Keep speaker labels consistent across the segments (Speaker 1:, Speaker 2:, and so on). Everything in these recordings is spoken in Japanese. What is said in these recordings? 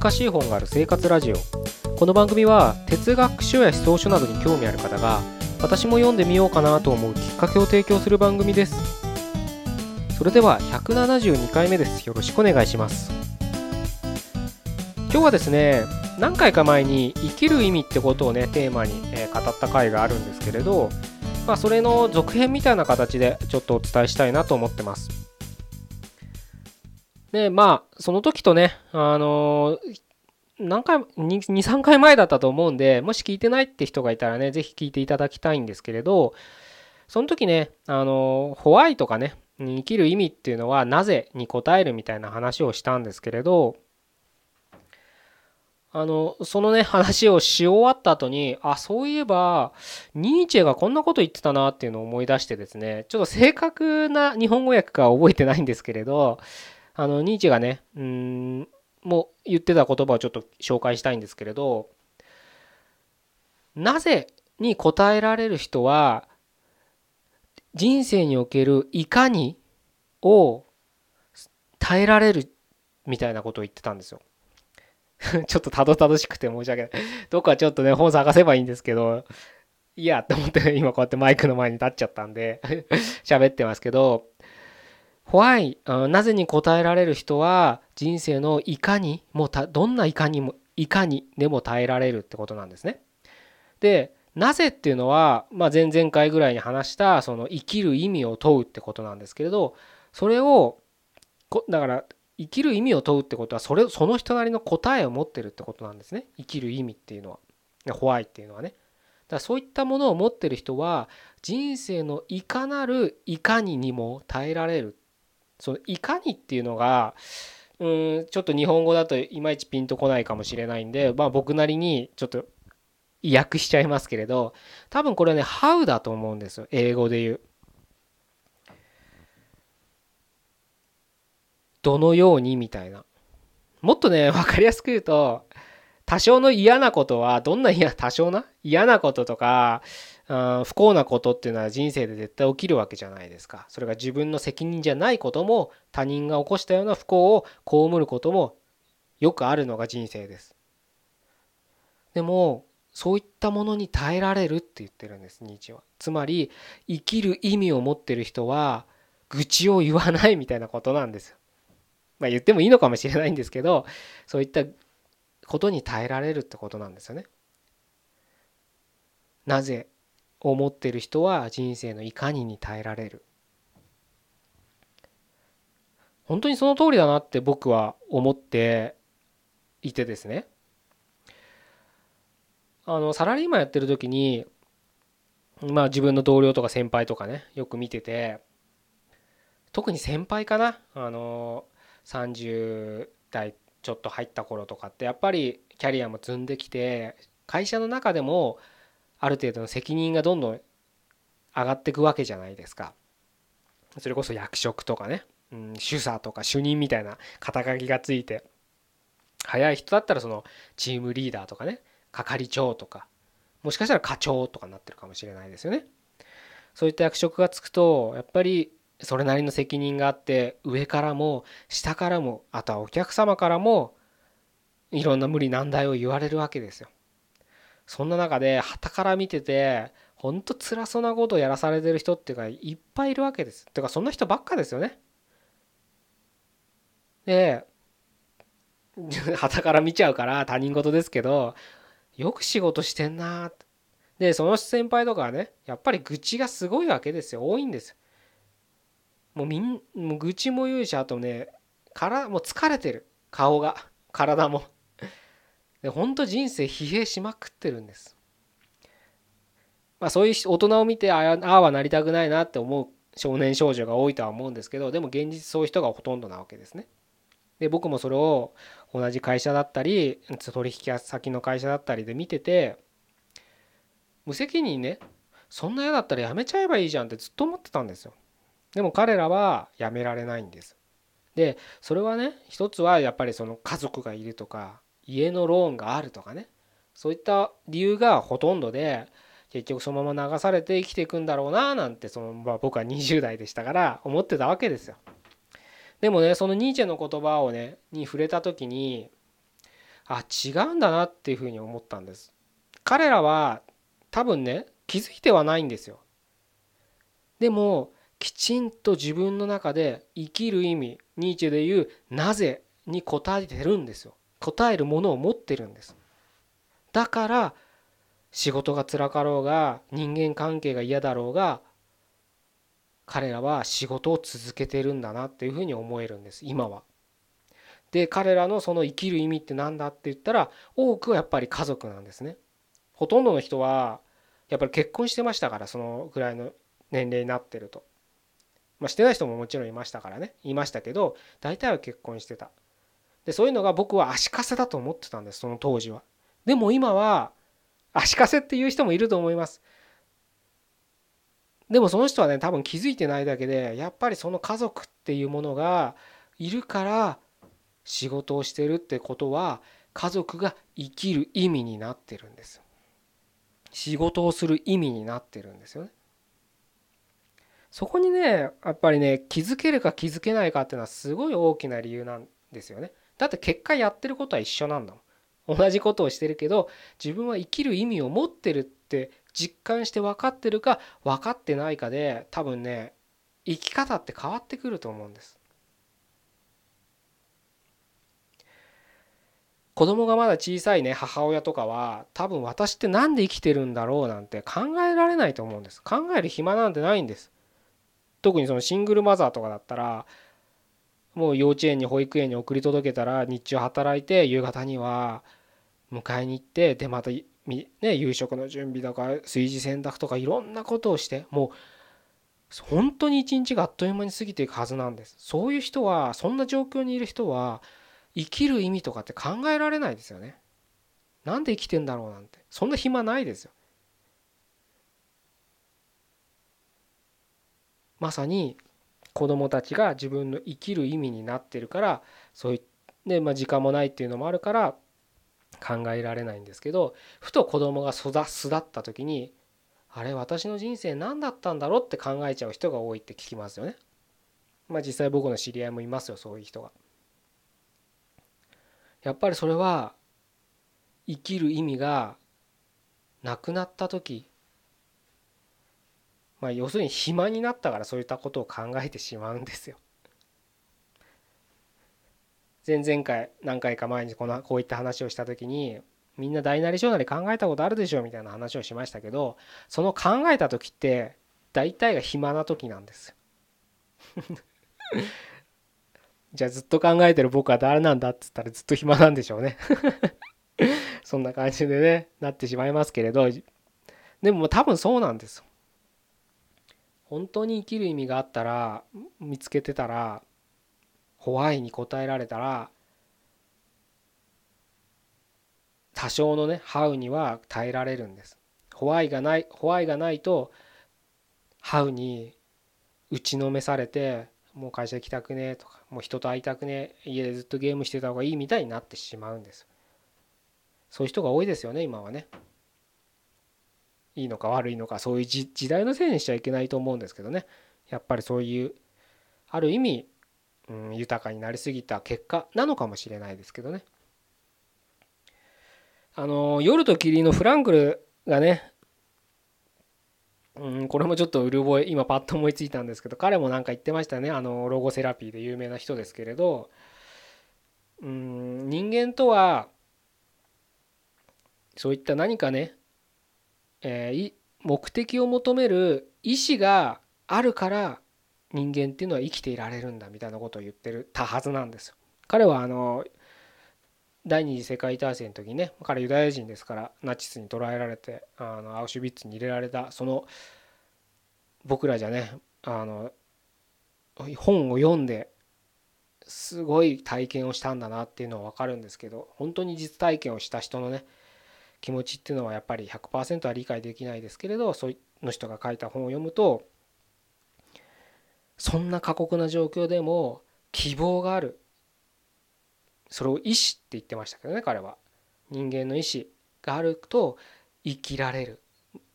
Speaker 1: 難しい本がある生活ラジオ。この番組は哲学書や思想書などに興味ある方が私も読んでみようかなと思うきっかけを提供する番組です。それでは172回目です。よろしくお願いします。今日はですね何回か前に生きる意味ってことをねテーマに、えー、語った回があるんですけれどまあそれの続編みたいな形でちょっとお伝えしたいなと思ってます。で、まあ、その時とね、あのー、何回、2、3回前だったと思うんで、もし聞いてないって人がいたらね、ぜひ聞いていただきたいんですけれど、その時ね、あの、ホワイトがね、生きる意味っていうのはなぜに答えるみたいな話をしたんですけれど、あの、そのね、話をし終わった後に、あ、そういえば、ニーチェがこんなこと言ってたなっていうのを思い出してですね、ちょっと正確な日本語訳か覚えてないんですけれど、あのニーチェがねうんもう言ってた言葉をちょっと紹介したいんですけれどなぜに答えられる人は人生におけるいかにを耐えられるみたいなことを言ってたんですよ。ちょっとたどたどしくて申し訳ない。どっかちょっとね、本探せばいいんですけど、いやって思って、今こうやってマイクの前に立っちゃったんで 喋ってますけど、Why? なぜに答えられる人は人生のいかにもどんないかにもいかにでも耐えられるってことなんですね。でなぜっていうのは、まあ、前々回ぐらいに話したその生きる意味を問うってことなんですけれどそれをだから生きる意味を問うってことはそれその人なりの答えを持ってるってことなんですね生きる意味っていうのはホワイっていうのはねだからそういったものを持ってる人は人生のいかなるいかににも耐えられるそのいかにっていうのがうんちょっと日本語だといまいちピンとこないかもしれないんで、まあ、僕なりにちょっと訳しちゃいますけれど多分これはね How だと思うんですよ英語で言う。どのようにみたいな。もっとね分かりやすく言うと多少の嫌なことはどんな嫌多少な？嫌なこととか不幸なことっていうのは人生で絶対起きるわけじゃないですか。それが自分の責任じゃないことも他人が起こしたような不幸を被ることもよくあるのが人生です。でもそういったものに耐えられるって言ってるんですニーチは。つまり生きる意味を持ってる人は愚痴を言わないみたいなことなんですよ。まあ言ってもいいのかもしれないんですけどそういったことに耐えられるってことなんですよね。なぜ思ってる人は人生のいかにに耐えられる。本当にその通りだなって僕は思っていてですね。あのサラリーマンやってる時にまあ自分の同僚とか先輩とかねよく見てて特に先輩かな。あの30代ちょっと入った頃とかってやっぱりキャリアも積んできて会社の中でもある程度の責任がどんどん上がっていくわけじゃないですか。それこそ役職とかね、うん、主査とか主任みたいな肩書きがついて早い人だったらそのチームリーダーとかね係長とかもしかしたら課長とかになってるかもしれないですよね。そういった役職がつくとやっぱりそれなりの責任があって上からも下からもあとはお客様からもいろんな無理難題を言われるわけですよ。そんな中で旗から見ててほんと辛そうなことをやらされてる人っていうかいっぱいいるわけです。てかそんな人ばっかですよね。で 旗から見ちゃうから他人事ですけどよく仕事してんなでその先輩とかはねやっぱり愚痴がすごいわけですよ多いんです。もうみんもう愚痴も言うしあとね体もう疲れてる顔が体もで本当人生疲弊しまくってるんです。まあそういう大人を見てああはなりたくないなって思う少年少女が多いとは思うんですけどでも現実そういう人がほとんどなわけですね。で僕もそれを同じ会社だったり取引先の会社だったりで見てて無責任ねそんな嫌だったらやめちゃえばいいじゃんってずっと思ってたんですよ。でも彼らはやめられないんです。でそれはね一つはやっぱりその家族がいるとか家のローンがあるとかね。そういった理由がほとんどで結局そのまま流されて生きていくんだろうななんてその、まあ、僕は20代でしたから思ってたわけですよ。でもねそのニーチェの言葉をねに触れた時にあ違うんだなっていうふうに思ったんです。彼らは多分ね気づいてはないんですよ。でもきちんと自分の中で生きる意味ニーチェで言う「なぜ」に答えてるんですよ。答えるものを持ってるんですだから仕事が辛かろうが人間関係が嫌だろうが彼らは仕事を続けてるんだなっていうふうに思えるんです今は。で彼らのその生きる意味って何だって言ったら多くはやっぱり家族なんですね。ほとんどの人はやっぱり結婚してましたからそのぐらいの年齢になってると。まあ、してない人ももちろんいましたからねいましたけど大体は結婚してた。でそういうのが僕は足かせだと思ってたんですその当時は。でも今は足かせっていう人もいると思います。でもその人はね多分気づいてないだけでやっぱりその家族っていうものがいるから仕事をしてるってことは家族が生きる意味になってるんです仕事をする意味になってるんですよねそこにねやっぱりね気づけるか気づけないかっていうのはすごい大きな理由なんですよねだって結果やってることは一緒なんだもん。同じことをしてるけど自分は生きる意味を持ってるって実感して分かってるか分かってないかで多分ね生き方って変わってくると思うんです。子供がまだ小さいね母親とかは多分私って何で生きてるんだろうなんて考えられないと思うんです。考える暇なんてないんです。特にそのシングルマザーとかだったらもう幼稚園に保育園に送り届けたら日中働いて夕方には迎えに行ってでまたね、夕食の準備だか炊事洗濯とかいろんなことをしてもう本当に一日があっという間に過ぎていくはずなんです。そういう人はそんな状況にいる人は生きる意味とかって考えられないですよね。なんで生きてんだろうなんて。そんな暇ないですよ。まさに子供たちが自分の生きる意味になってるからそういで、まあ、時間もないっていうのもあるから考えられないんですけどふと子供が育巣だった時にあれ私の人生何だったんだろうって考えちゃう人が多いって聞きますよね。まあ実際僕の知り合いもいますよそういう人が。やっぱりそれは生きる意味がなくなった時まあ要するに暇になったからそういったことを考えてしまうんですよ。前々回何回か前にこのこういった話をした時にみんな大なり小なり考えたことあるでしょうみたいな話をしましたけどその考えた時って大体が暇な時なんですよ。じゃあずっと考えてる僕は誰なんだっつったらずっと暇なんでしょうね。そんな感じでねなってしまいますけれどでも多分そうなんです本当に生きる意味があったら見つけてたらホワイに答えられたら多少のねハウには耐えられるんです。ホワイがないホワイがないとハウに打ちのめされてもう会社行きたくねえとかもう人と会いたくねえ家でずっとゲームしてた方がいいみたいになってしまうんです。そういう人が多いですよね今はね。いいのか悪いのかそういう時代のせいにしちゃいけないと思うんですけどねやっぱりそういうある意味うん、豊かになりすぎた結果なのかもしれないですけどね。あの夜と霧のフランクルがね、うん、これもちょっとうる覚え今パッと思いついたんですけど彼も何か言ってましたねあのロゴセラピーで有名な人ですけれど、うん、人間とはそういった何かね、えー、目的を求める意志があるから人間っていうのは生きていられるんだみたいなことを言ってるたはずなんですよ。彼はあの第二次世界大戦の時にね彼ユダヤ人ですからナチスに捕らえられてあのアウシュビッツに入れられたその僕らじゃねあの本を読んですごい体験をしたんだなっていうのは分かるんですけど本当に実体験をした人のね気持ちっていうのはやっぱり100%は理解できないですけれどその人が書いた本を読むとそんな過酷な状況でも希望がある。それを意志って言ってましたけどね彼は。人間の意志があると生きられる。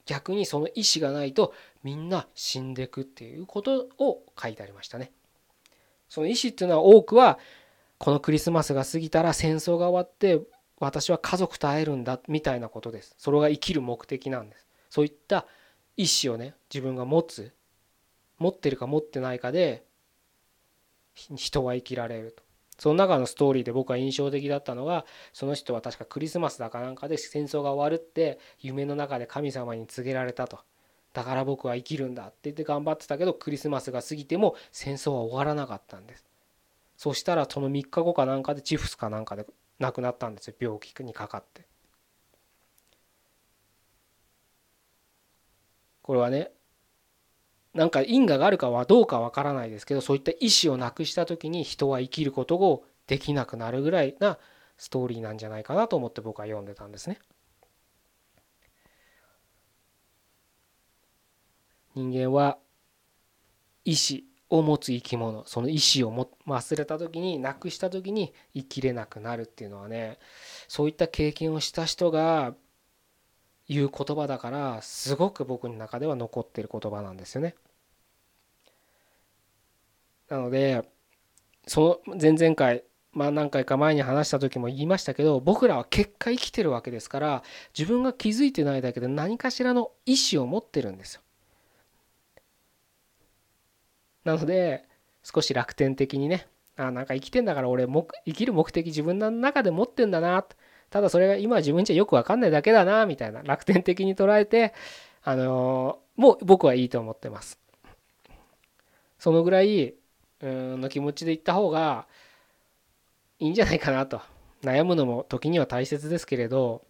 Speaker 1: 逆にその意志がないとみんな死んでくっていうことを書いてありましたね。その意思っていうのは多くはこのクリスマスが過ぎたら戦争が終わって私は家族と会えるんだみたいなことです。それが生きる目的なんです。そういった意思をね自分が持つ持ってるか持ってないかで人は生きられると。その中のストーリーで僕は印象的だったのがその人は確かクリスマスだかなんかで戦争が終わるって夢の中で神様に告げられたと。だから僕は生きるんだって言って頑張ってたけどクリスマスが過ぎても戦争は終わらなかったんです。そしたらその3日後かなんかでチフスかなんかで亡くなったんですよ病気にかかってこれはねなんか因果があるかはどうかわからないですけどそういった意思をなくした時に人は生きることをできなくなるぐらいなストーリーなんじゃないかなと思って僕は読んでたんですね。人間は意志を持つ生き物その意志をも忘れた時になくした時に生きれなくなるっていうのはねそういった経験をした人が言う言葉だからすごく僕の中では残ってる言葉なんですよね。なのでその前々回まあ何回か前に話した時も言いましたけど僕らは結果生きてるわけですから自分が気づいてないだけで何かしらの意思を持ってるんですよ。なので少し楽天的にねあなんか生きてんだから俺も生きる目的自分の中で持ってんだなただそれが今自分じゃよく分かんないだけだなみたいな楽天的に捉えてあのー、もう僕はいいと思ってます。そのぐらいの気持ちでいった方がいいんじゃないかなと。悩むのも時には大切ですけれど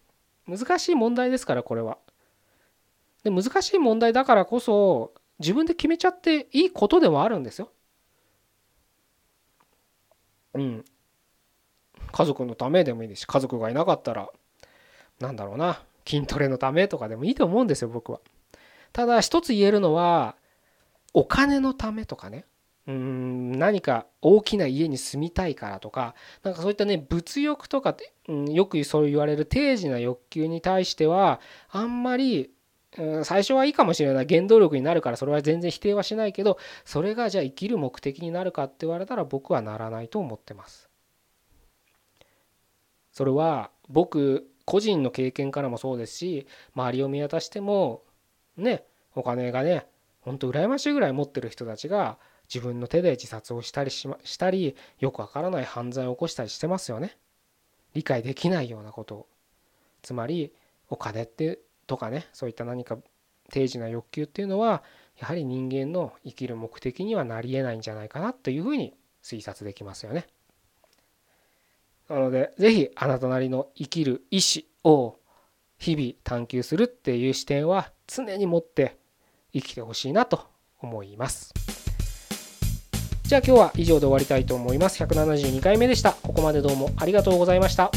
Speaker 1: 難しい問題ですからこれは。で難しい問題だからこそ自分で決めちゃっていいことでもあるんですよ。うん。家族のためでもいいですし家族がいなかったらなんだろうな筋トレのためとかでもいいと思うんですよ僕は。ただ一つ言えるのはお金のためとかねうん何か大きな家に住みたいからとかなんかそういったね物欲とかって、うん、よくそう言われる定時な欲求に対してはあんまり最初はいいかもしれない原動力になるからそれは全然否定はしないけどそれがじゃあ生きる目的になるかって言われたら僕はならないと思ってます。それは僕個人の経験からもそうですし周りを見渡してもねお金がねほんと羨ましいぐらい持ってる人たちが自分の手で自殺をしたりし,、ま、したりよくわからない犯罪を起こしたりしてますよね。理解できないようなことを。つまりお金ってとかねそういった何か定時な欲求っていうのはやはり人間の生きる目的にはなりえないんじゃないかなというふうに推察できますよね。なので是非あなたなりの生きる意志を日々探求するっていう視点は常に持って生きてほしいなと思います。じゃあ今日は以上で終わりたいと思います。172回目でした。ここまでどうもありがとうございました。